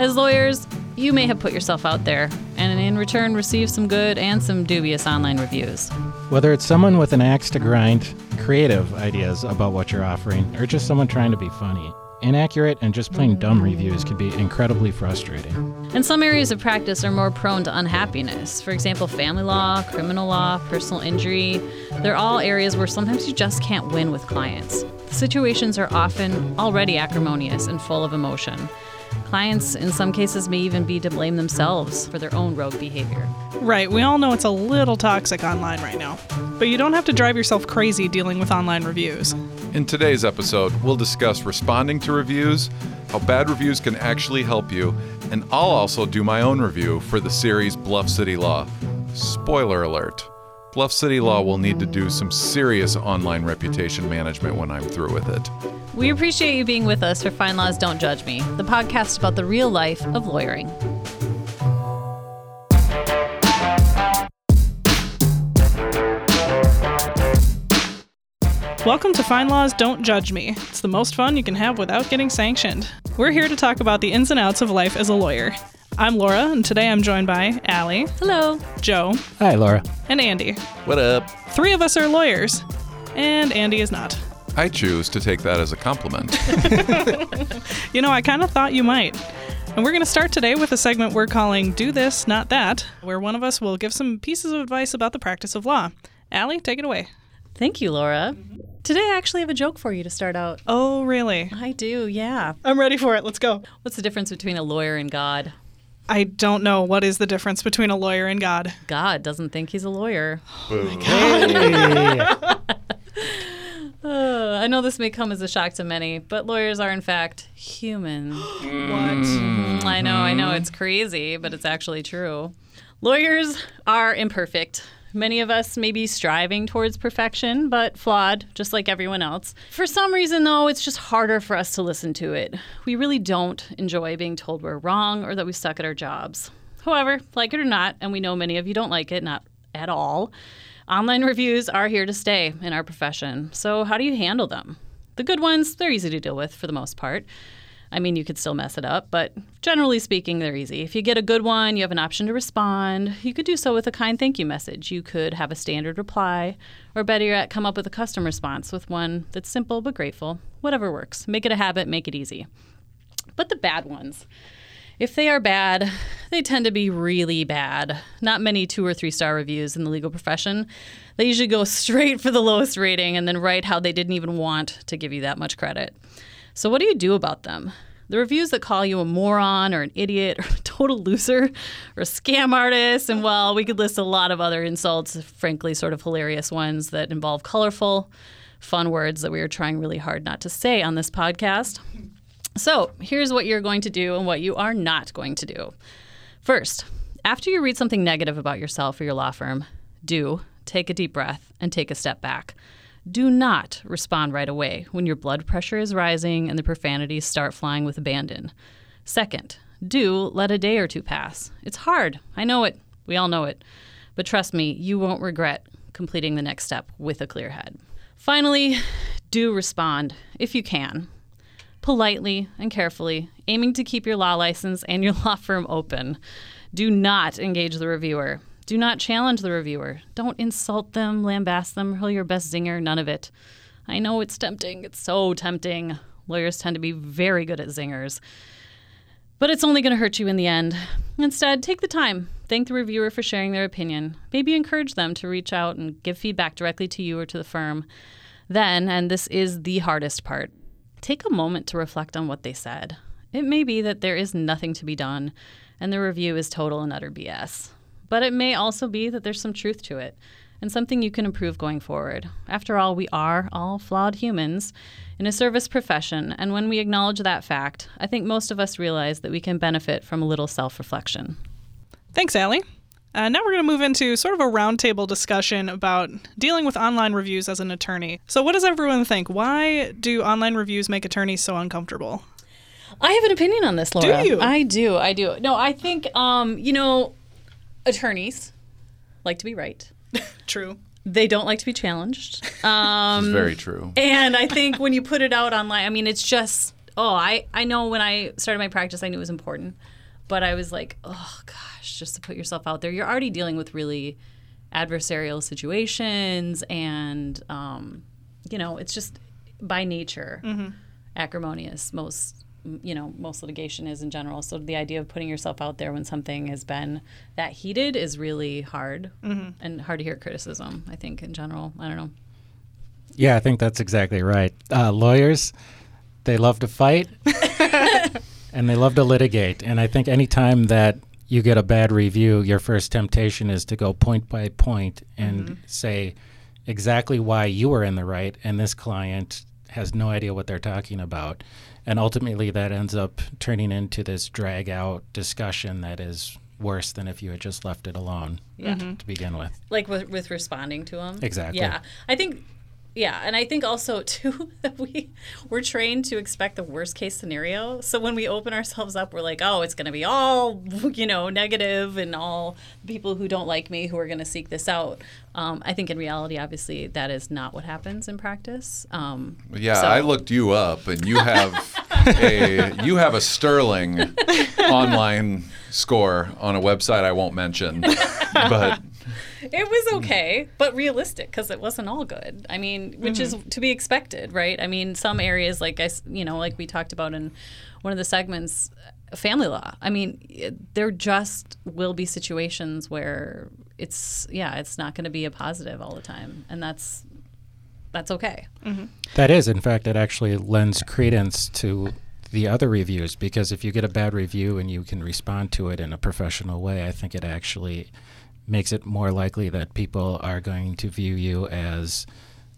As lawyers, you may have put yourself out there and in return received some good and some dubious online reviews. Whether it's someone with an axe to grind, creative ideas about what you're offering, or just someone trying to be funny, inaccurate and just plain dumb reviews can be incredibly frustrating. And some areas of practice are more prone to unhappiness. For example, family law, criminal law, personal injury. They're all areas where sometimes you just can't win with clients. The situations are often already acrimonious and full of emotion. Clients, in some cases, may even be to blame themselves for their own rogue behavior. Right, we all know it's a little toxic online right now. But you don't have to drive yourself crazy dealing with online reviews. In today's episode, we'll discuss responding to reviews, how bad reviews can actually help you, and I'll also do my own review for the series Bluff City Law. Spoiler alert Bluff City Law will need to do some serious online reputation management when I'm through with it. We appreciate you being with us for FindLaw's Don't Judge Me, the podcast about the real life of lawyering. Welcome to FindLaw's Don't Judge Me. It's the most fun you can have without getting sanctioned. We're here to talk about the ins and outs of life as a lawyer. I'm Laura, and today I'm joined by Allie, Hello. Joe, Hi, Laura. and Andy. What up? Three of us are lawyers, and Andy is not. I choose to take that as a compliment. You know, I kind of thought you might. And we're going to start today with a segment we're calling Do This, Not That, where one of us will give some pieces of advice about the practice of law. Allie, take it away. Thank you, Laura. Today I actually have a joke for you to start out. Oh, really? I do, yeah. I'm ready for it. Let's go. What's the difference between a lawyer and God? I don't know what is the difference between a lawyer and God. God doesn't think he's a lawyer. Hey. Uh, I know this may come as a shock to many, but lawyers are in fact human. What? Mm, I know, I know, it's crazy, but it's actually true. Lawyers are imperfect. Many of us may be striving towards perfection, but flawed, just like everyone else. For some reason, though, it's just harder for us to listen to it. We really don't enjoy being told we're wrong or that we suck at our jobs. However, like it or not, and we know many of you don't like it, not at all, online reviews are here to stay in our profession. So, how do you handle them? The good ones, they're easy to deal with for the most part. I mean, you could still mess it up, but generally speaking, they're easy. If you get a good one, you have an option to respond. You could do so with a kind thank you message. You could have a standard reply, or better yet, come up with a custom response with one that's simple but grateful. Whatever works. Make it a habit, make it easy. But the bad ones, if they are bad, they tend to be really bad. Not many two or three star reviews in the legal profession. They usually go straight for the lowest rating and then write how they didn't even want to give you that much credit. So, what do you do about them? The reviews that call you a moron or an idiot or a total loser or a scam artist, and well, we could list a lot of other insults, frankly, sort of hilarious ones that involve colorful, fun words that we are trying really hard not to say on this podcast. So, here's what you're going to do and what you are not going to do. First, after you read something negative about yourself or your law firm, do take a deep breath and take a step back. Do not respond right away when your blood pressure is rising and the profanities start flying with abandon. Second, do let a day or two pass. It's hard. I know it. We all know it. But trust me, you won't regret completing the next step with a clear head. Finally, do respond if you can politely and carefully, aiming to keep your law license and your law firm open. Do not engage the reviewer. Do not challenge the reviewer. Don't insult them, lambast them, hurl your best zinger, none of it. I know it's tempting. It's so tempting. Lawyers tend to be very good at zingers. But it's only going to hurt you in the end. Instead, take the time. Thank the reviewer for sharing their opinion. Maybe encourage them to reach out and give feedback directly to you or to the firm. Then, and this is the hardest part, take a moment to reflect on what they said. It may be that there is nothing to be done and the review is total and utter BS. But it may also be that there's some truth to it and something you can improve going forward. After all, we are all flawed humans in a service profession, and when we acknowledge that fact, I think most of us realize that we can benefit from a little self reflection. Thanks, Allie. Uh, now we're going to move into sort of a roundtable discussion about dealing with online reviews as an attorney. So, what does everyone think? Why do online reviews make attorneys so uncomfortable? I have an opinion on this, Laura. Do you? I do. I do. No, I think, um, you know, attorneys like to be right. True. They don't like to be challenged. Um, It's very true. and I think when you put it out online, I mean, it's just oh, I I know when I started my practice, I knew it was important, but I was like, oh gosh, just to put yourself out there, you're already dealing with really adversarial situations, and um, you know, it's just by nature acrimonious. Most you know most litigation is in general. So the idea of putting yourself out there when something has been that heated is really hard and hard to hear criticism i think in general. I don't know. Yeah, I think that's exactly right. Uh, lawyers, they love to fight and they love to litigate. And I think anytime that you get a bad review, your first temptation is to go point by point and say exactly why you were in the right and this client has no idea what they're talking about. And ultimately, that ends up turning into this drag out discussion that is worse than if you had just left it alone Yeah. to begin with. like with, with responding to them Exactly. yeah i think yeah and i think also too that we we're trained to expect the worst case scenario. So when we open ourselves up we're like oh it's going to be all you know negative and all people who don't like me who are going to seek this out. Um, i think in reality obviously that is not what happens in practice. Um, Yeah, so- I looked you up, and you have a you have a sterling online score on a website I won't mention, but It was mm. okay, but realistic because it wasn't all good. I mean, which is mm-hmm. to be expected, right? I mean, some areas, like I, you know, like we talked about in one of the segments, uh, family law. I mean, it, there just will be situations where it's, yeah, it's not going to be a positive all the time, and that's that's okay. Mm-hmm. That is, in fact, it actually lends credence to the other reviews because if you get a bad review and you can respond to it in a professional way, I think it actually makes it more likely that people are going to view you as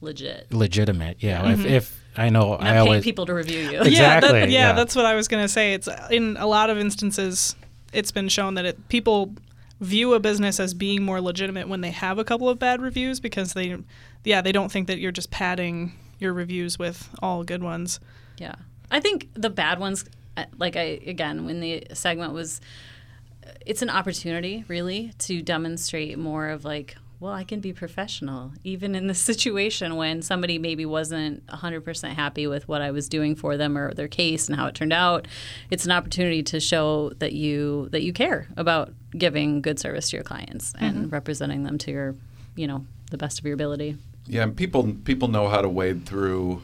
Legit. legitimate. Yeah, if, if I know, Not I paying always people to review you. yeah, that, yeah, yeah. that's what I was going to say. It's in a lot of instances, it's been shown that it, people view a business as being more legitimate when they have a couple of bad reviews because they, yeah, they don't think that you're just padding your reviews with all good ones. Yeah. I think the bad ones, uh, like I, again, when the segment was, it's an opportunity really to demonstrate more of like, well, I can be professional, even in the situation when somebody maybe wasn't 100% happy with what I was doing for them or their case and how it turned out. It's an opportunity to show that you that you care about giving good service to your clients and mm-hmm. representing them to your, you know, the best of your ability. yeah, and people people know how to wade through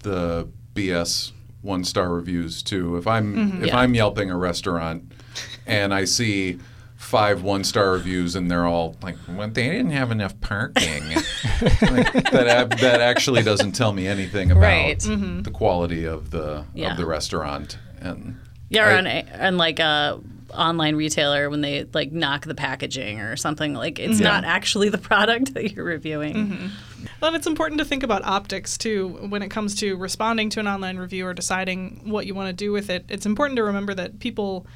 the BS one star reviews too. If I'm mm-hmm. if Yeah. I'm Yelping a restaurant and I see five one star reviews and they're all like, well, they didn't have enough parking. like, that that actually doesn't tell me anything about Right. Mm-hmm. the quality of the Yeah. of the restaurant. And Yeah, or I- on, a- on like a online retailer when they like knock the packaging or something like it's not actually the product that you're reviewing. Mm-hmm. Well, and it's important to think about optics too when it comes to responding to an online review or deciding what you want to do with it. It's important to remember that people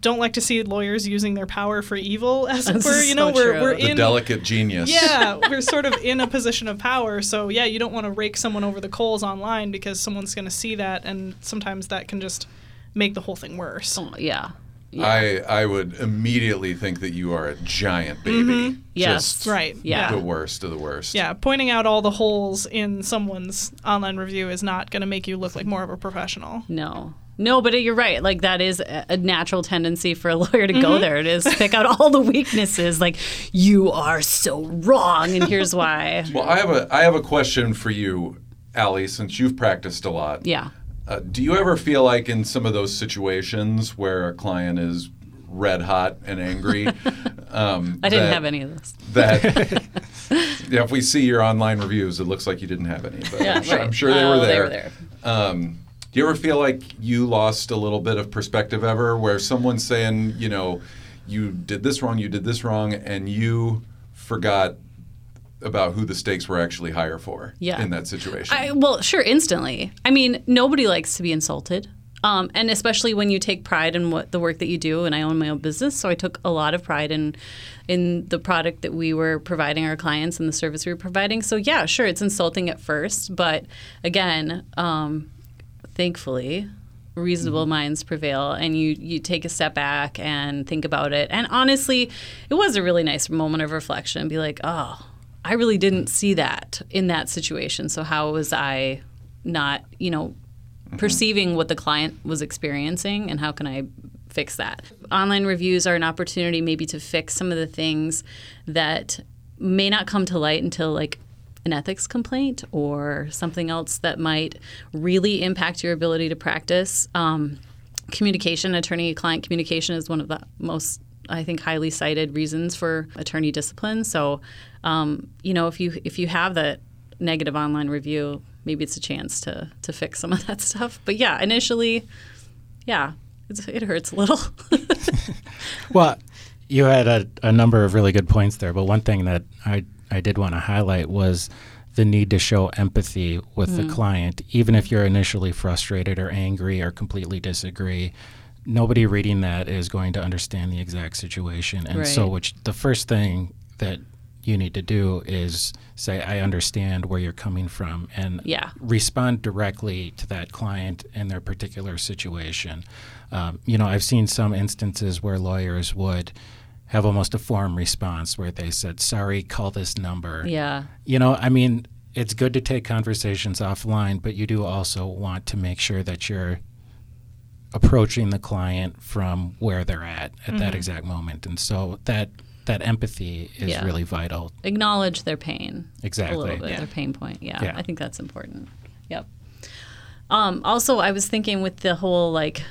don't like to see lawyers using their power for evil, as it This were. You know, so we're true. we're the in delicate genius. yeah, we're sort of in a position of power. So yeah, you don't want to rake someone over the coals online because someone's going to see that, and sometimes that can just make the whole thing worse. Oh, yeah. Yeah. I I would immediately think that you are a giant baby. Mm-hmm. Yes. Just Right. Yeah. The worst of the worst. Yeah, pointing out all the holes in someone's online review is not going to make you look like more of a professional. No. No, but you're right. Like that is a a natural tendency for a lawyer to Mm-hmm. go there. It is pick out all the weaknesses. Like you are so wrong, and here's why. Well, I have a I have a question for you, Allie, since you've practiced a lot. Yeah. Uh, do you ever feel like in some of those situations where a client is red hot and angry? um, I didn't that- have any of this. That yeah, if we see your online reviews, it looks like you didn't have any. But Yeah, I'm, sure, right. I'm sure they Oh, were they there. were there. Um, do you ever feel like you lost a little bit of perspective ever, where someone's saying, you know, you did this wrong, you did this wrong, and you forgot about who the stakes were actually higher for Yeah. in that situation? I, well, sure, instantly. I mean, nobody likes to be insulted. Um, and especially when you take pride in what the work that you do, and I own my own business, so I took a lot of pride in in the product that we were providing our clients and the service we were providing. So yeah, sure, it's insulting at first, but again, um, thankfully, reasonable mm-hmm. minds prevail, and you you take a step back and think about it. And honestly, it was a really nice moment of reflection. Be like, oh, I really didn't see that in that situation. So how was I not, you know, mm-hmm. perceiving what the client was experiencing and how can I fix that. Online reviews are an opportunity maybe to fix some of the things that may not come to light until like an ethics complaint or something else that might really impact your ability to practice. Um, communication, attorney client communication is one of the most I think highly cited reasons for attorney discipline. So, um, you know, if you if you have that negative online review, maybe it's a chance to to fix some of that stuff. But yeah, initially, yeah, it hurts a little. well, you had a, a number of really good points there, but one thing that I I did want to highlight was the need to show empathy with mm. the client, even if you're initially frustrated or angry or completely disagree. Nobody reading that is going to understand the exact situation, and right. so which the first thing that you need to do is say, I understand where you're coming from and yeah. respond directly to that client in their particular situation. Um, you know, I've seen some instances where lawyers would have almost a form response where they said, sorry, call this number. Yeah. You know, I mean, it's good to take conversations offline, but you do also want to make sure that you're approaching the client from where they're at at mm-hmm. that exact moment. And so that that empathy is yeah. really vital. Acknowledge their pain. Exactly. A little bit, yeah. their pain point. Yeah, yeah, I think that's important. Yep. Um, also, I was thinking with the whole like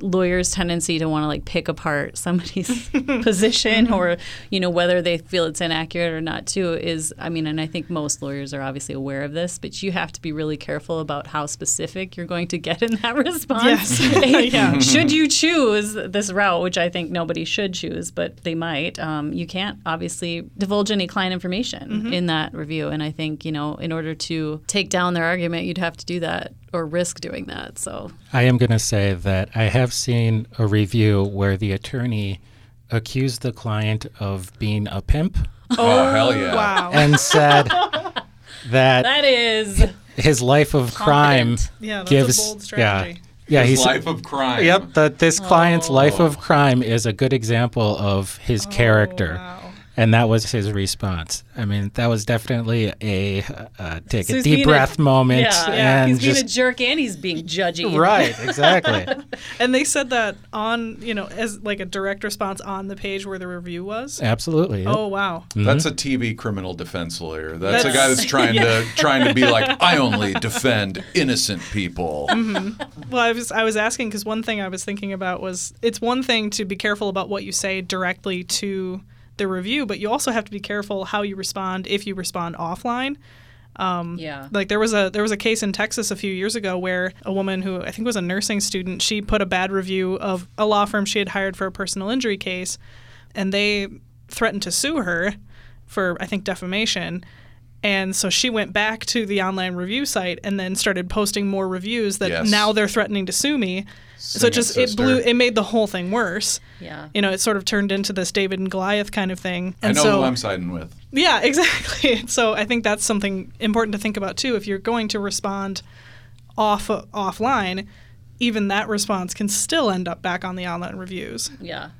lawyers tendency to want to like pick apart somebody's position or you know whether they feel it's inaccurate or not too is i mean and i think most lawyers are obviously aware of this but you have to be really careful about how specific you're going to get in that response yes. yeah. should you choose this route which i think nobody should choose but they might um, you can't obviously divulge any client information mm-hmm. in that review and i think you know in order to take down their argument you'd have to do that or risk doing that. So I am going to say that I have seen a review where the attorney accused the client of being a pimp. Oh, oh hell yeah! Oh, wow. And said that that is his life of crime yeah, that's gives a bold strategy. Yeah, his he's life of crime. Yep, that this client's oh. life of crime is a good example of his oh, character. Wow and that was his response. I mean, that was definitely a uh, take so a deep breath a, moment. Yeah, yeah. he's just, being a jerk and he's being judgy. Right, exactly. and they said that on, you know, as like a direct response on the page where the review was. Absolutely. Yep. Oh wow. Mm-hmm. That's a TV criminal defense lawyer. That's, that's a guy that's trying yeah. to trying to be like, I only defend innocent people. Mm-hmm. Well, I was I was asking because one thing I was thinking about was it's one thing to be careful about what you say directly to the review, but you also have to be careful how you respond if you respond offline. Um, yeah. Like there was a there was a case in Texas a few years ago where a woman who I think was a nursing student she put a bad review of a law firm she had hired for a personal injury case, and they threatened to sue her for I think defamation. And so she went back to the online review site and then started posting more reviews that yes. now they're threatening to sue me. Sing so it just it, it blew it made the whole thing worse. Yeah. You know, it sort of turned into this David and Goliath kind of thing. And I know so, who I'm siding with. Yeah, exactly. So I think that's something important to think about too. If you're going to respond off offline, even that response can still end up back on the online reviews. Yeah.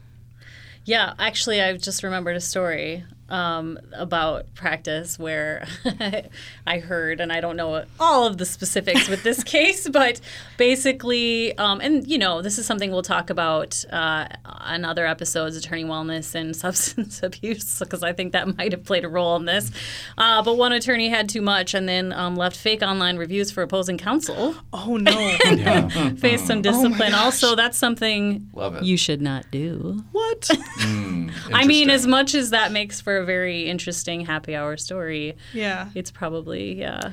Yeah, actually, I just remembered a story um, about practice where I heard, and I don't know all of the specifics with this case, but basically, um, and you know, this is something we'll talk about uh, on other episodes, attorney wellness and substance abuse, because I think that might have played a role in this. Uh, but one attorney had too much and then um, left fake online reviews for opposing counsel. Oh no! yeah. Faced some oh discipline. Oh also, that's something you should not do. What? Mm, I mean, as much as that makes for a very interesting happy hour story. Yeah. It's probably, yeah.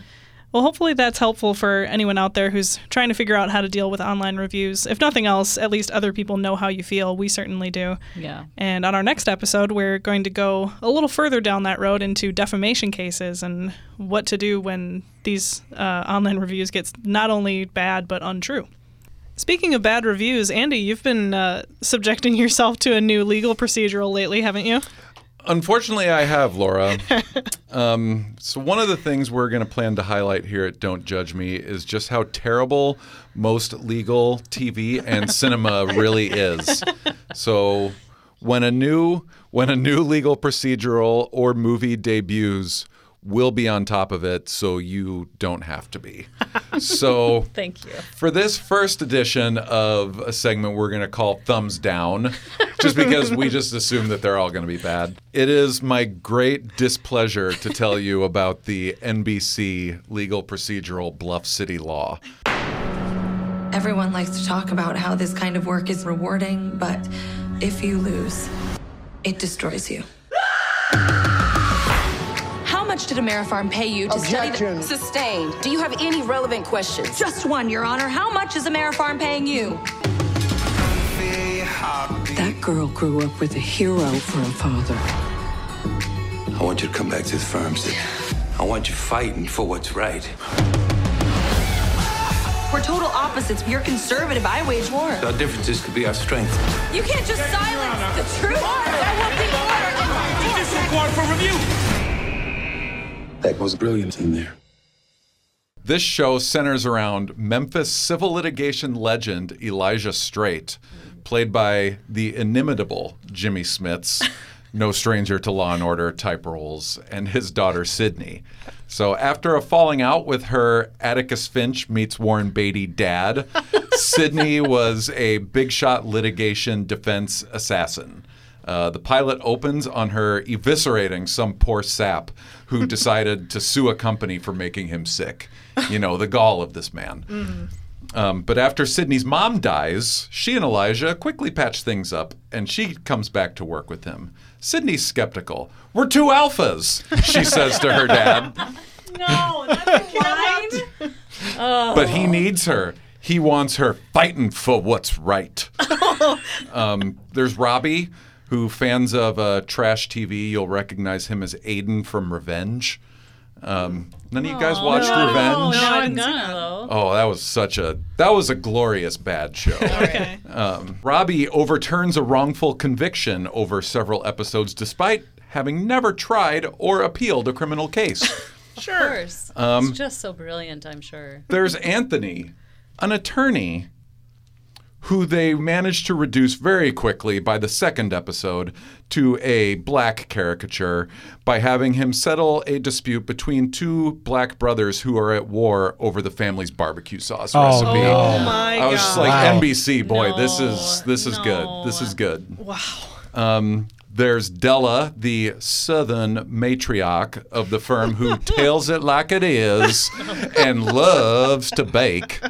Well, hopefully that's helpful for anyone out there who's trying to figure out how to deal with online reviews. If nothing else, at least other people know how you feel. We certainly do. Yeah. And on our next episode, we're going to go a little further down that road into defamation cases and what to do when these uh, online reviews get not only bad but untrue. Speaking of bad reviews, Andy, you've been uh, subjecting yourself to a new legal procedural lately, haven't you? Unfortunately, I have, Laura. um, so, one of the things we're going to plan to highlight here at Don't Judge Me is just how terrible most legal TV and cinema really is. So, when a new when a new legal procedural or movie debuts, we'll be on top of it, so you don't have to be. So Thank you. for this first edition of a segment we're going to call Thumbs Down, just because we just assume that they're all going to be bad, it is my great displeasure to tell you about the NBC legal procedural Bluff City Law. Everyone likes to talk about how this kind of work is rewarding, but if you lose, it destroys you. How much did Amerifarm pay you to study Objection. the sustained? Do you have any relevant questions? Just one, Your Honor. How much is Amerifarm paying you? That girl grew up with a hero for a father. I want you to come back to the firm, Sid. I want you fighting for what's right. We're total opposites. You're conservative. I wage war. Our differences could be our strength. You can't just silence the truth. I want the order. That was brilliant in there. This show centers around Memphis civil litigation legend Elijah Straight, played by the inimitable Jimmy Smits, no stranger to law and order type roles, and his daughter Sydney. So after a falling out with her Atticus Finch meets Warren Beatty dad, Sydney was a big shot litigation defense assassin. Uh, the pilot opens on her eviscerating some poor sap who decided to sue a company for making him sick. You know, the gall of this man. Um, but after Sydney's mom dies, she and Elijah quickly patch things up, and she comes back to work with him. Sydney's skeptical. We're two alphas, she says to her dad. No, that's line. But he needs her. He wants her fighting for what's right. um, there's Robbie, who fans of uh, trash TV, you'll recognize him as Aiden from Revenge. Um, none of you guys watched no, Revenge? No, I I'm didn't see gonna though. Oh, that was such a that was a glorious bad show. Okay. Um, Robbie overturns a wrongful conviction over several episodes, despite having never tried or appealed a criminal case. Sure. Of course. Um, it's just so brilliant, I'm sure. There's Anthony, an attorney who they managed to reduce very quickly by the second episode to a black caricature by having him settle a dispute between two black brothers who are at war over the family's barbecue sauce Oh, recipe. no. Oh my god. I was just like Wow. NBC, boy, this is this is good. This is good. wow. Um, there's Della, the southern matriarch of the firm, who tells it like it is and loves to bake.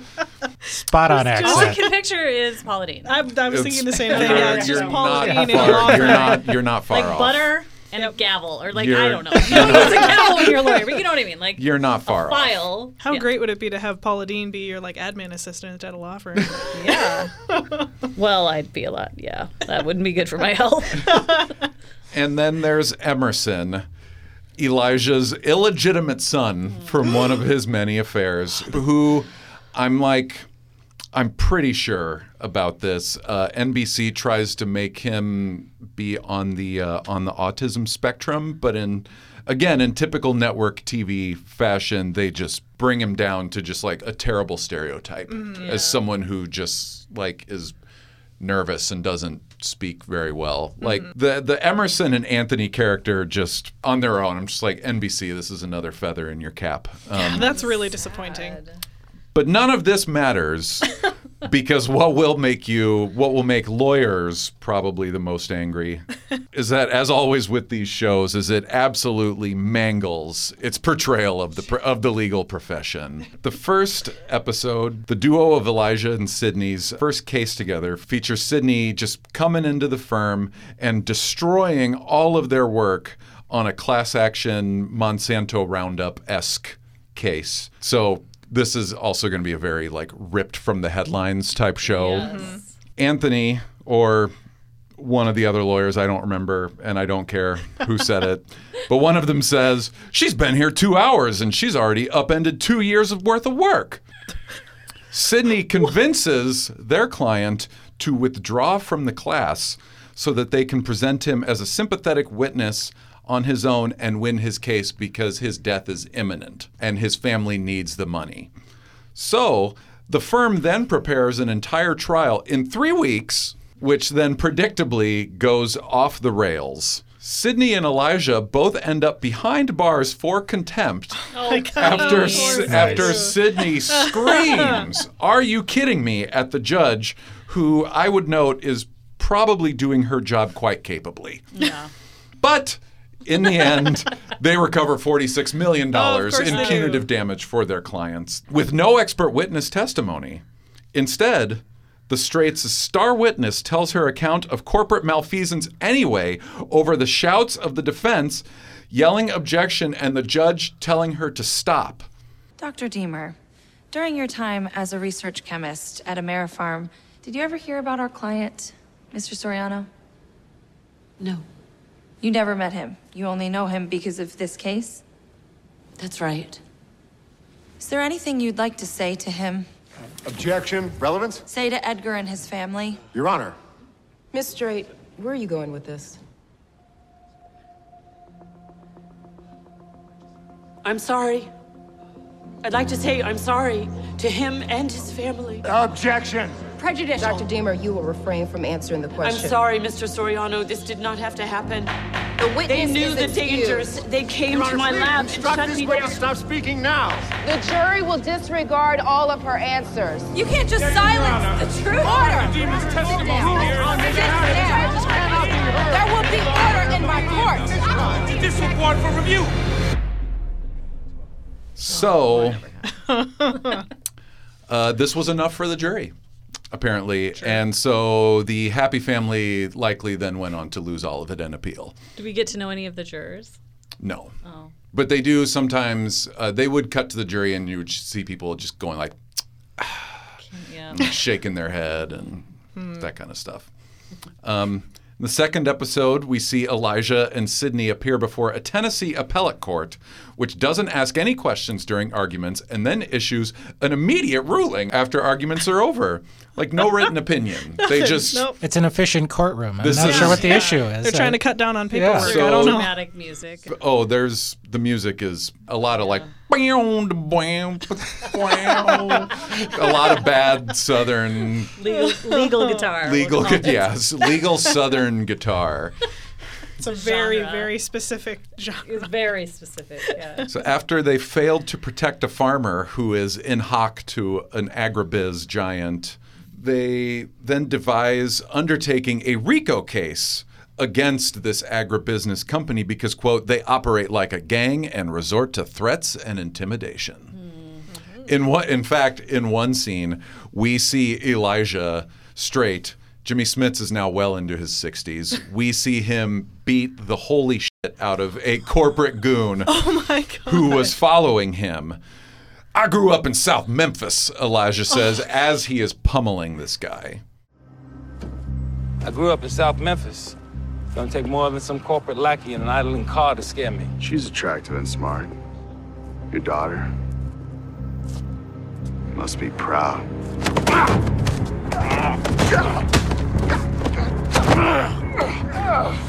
Spot on All I accent. can picture is Paula Deen. I, I was thinking the same You're- thing. Yeah, it's just you're Paula not and far- You're not. You're not far like off. butter and a gavel, or like You're- I don't know. No, it's a gavel when you're a lawyer, but you know what I mean. Like You're not a far off. file. How Yeah. great would it be to have Paula Deen be your like admin assistant at a law firm? Yeah. well, I'd be a lot. Yeah, that wouldn't be good for my health. And then there's Emerson, Elijah's illegitimate son from one of his many affairs, who I'm like, I'm pretty sure about this. Uh, NBC tries to make him be on the uh, on the autism spectrum, but in again in typical network TV fashion, they just bring him down to just like a terrible stereotype as someone who just like is nervous and doesn't speak very well. Like the the Emerson and Anthony character just on their own. I'm just like NBC. This is another feather in your cap. Um, That's really disappointing. But none of this matters because what will make you, what will make lawyers probably the most angry, is that as always with these shows, is it absolutely mangles its portrayal of the of the legal profession. The first episode, the duo of Elijah and Sydney's first case together, features Sydney just coming into the firm and destroying all of their work on a class action Monsanto Roundup esque case. So this is also going to be a very like ripped from the headlines type show. Yes. Mm-hmm. Anthony or one of the other lawyers, I don't remember, and I don't care who said it, but one of them says, She's been here two hours and she's already upended two years of worth of work. Sydney convinces their client to withdraw from the class so that they can present him as a sympathetic witness on his own and win his case because his death is imminent and his family needs the money. So the firm then prepares an entire trial in three weeks, which then predictably goes off the rails. Sydney and Elijah both end up behind bars for contempt Oh, after poor after Sydney screams, "Are you kidding me?" at the judge, who I would note is probably doing her job quite capably. Yeah. But in the end, they recover $46 million oh, in they do. punitive damage for their clients with no expert witness testimony. Instead, the Straits' star witness tells her account of corporate malfeasance anyway over the shouts of the defense, yelling objection, and the judge telling her to stop. Dr. Deemer, during your time as a research chemist at Amerifarm, did you ever hear about our client, Mr. Soriano? No, You never met him. You only know him because of this case? that's right. Is there anything you'd like to say to him? Objection. Relevance? Say to Edgar and his family? Your Honor. Miss Straight, where are you going with this? I'm sorry. I'd like to say I'm sorry to him and his family. Objection. Prejudicial. Dr. Deemer, you will refrain from answering the question. I'm sorry, Mr. Soriano. This did not have to happen. The witness They knew is the excused. dangers. They came Your to Honor, my please lab and instruct shut this me down. Stop speaking now. The jury will disregard all of her answers. You can't just silence the truth! Order! Deemer's testimony Sit here. down. Sit down. There will be order in my court. This report for review. So, uh, this was enough for the jury, apparently. And so the happy family likely then went on to lose all of it in appeal. Do we get to know any of the jurors? No. Oh. But they do sometimes, uh, they would cut to the jury and you would see people just going like, Yeah. shaking their head and that kind of stuff. Um, in the second episode, we see Elijah and Sydney appear before a Tennessee appellate court, which doesn't ask any questions during arguments and then issues an immediate ruling after arguments are over. Like no written opinion. They just Nope. It's an efficient courtroom. I'm This not is- sure what the issue is. They're trying to cut down on paperwork. So- I don't know. Dramatic music. oh, there's the music is a lot of like a lot of bad southern Legal, legal guitar. we'll legal call yes, legal southern guitar. It's a very, Genre. very specific genre. It's very specific. Yeah. So after they failed to protect a farmer who is in hock to an agribiz giant, they then devise undertaking a RICO case against this agribusiness company because quote they operate like a gang and resort to threats and intimidation. Mm-hmm. In what in fact in one scene we see Elijah straight Jimmy Smits is now well into his 60s. We see him beat the holy shit out of a corporate goon Oh my god. who was following him. I grew up in South Memphis, Elijah oh. says, as he is pummeling this guy. I grew up in South Memphis. Don't take more than some corporate lackey and an idling car to scare me. She's attractive and smart. Your daughter must be proud.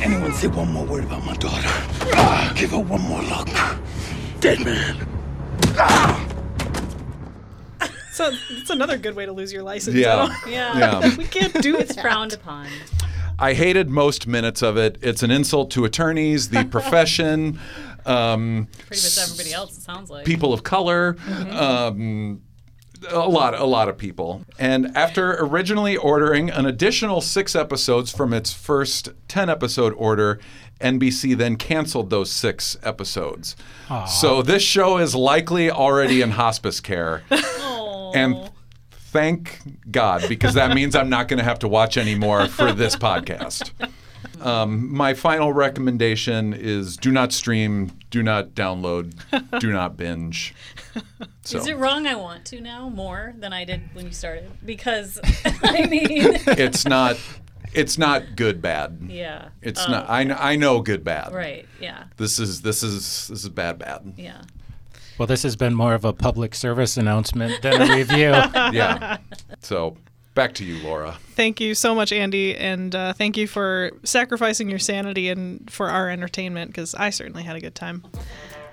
Anyone say one more word about my daughter? Give her one more look. Dead man. So it's another good way to lose your license. Yeah. though. Yeah. Yeah. we can't do It's it. frowned upon. I hated most minutes of it. It's an insult to attorneys, the profession, um, Pretty much everybody else, it sounds like. people of color. Mm-hmm. Um, a lot, a lot of people. And after originally ordering an additional six episodes from its first 10 episode order, NBC then canceled those six episodes. So this show is likely already in hospice care. And thank God, because that means I'm not going to have to watch anymore for this podcast. Um, my final recommendation is do not stream, do not download, do not binge. So Is it wrong I want to now more than I did when you started? Because, I mean, it's not it's not good bad. yeah. It's Oh, not I, kn- I know good bad. Right, yeah, This is this is this is bad bad. yeah. Well, this has been more of a public service announcement than a review. Yeah. So back to you, Laura. Thank you so much, Andy, and uh, thank you for sacrificing your sanity and for our entertainment because I certainly had a good time.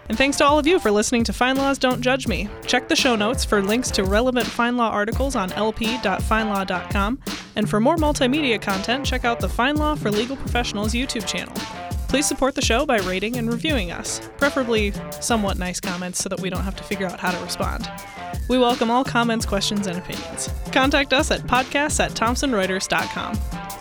And thanks to all of you for listening to FindLaw's Don't Judge Me. Check the show notes for links to relevant FindLaw articles on lp.findlaw.com. And for more multimedia content, check out the FindLaw for Legal Professionals YouTube channel. Please support the show by rating and reviewing us, preferably somewhat nice comments so that we don't have to figure out how to respond. We welcome all comments, questions, and opinions. Contact us at podcasts at thomsonreuters.com.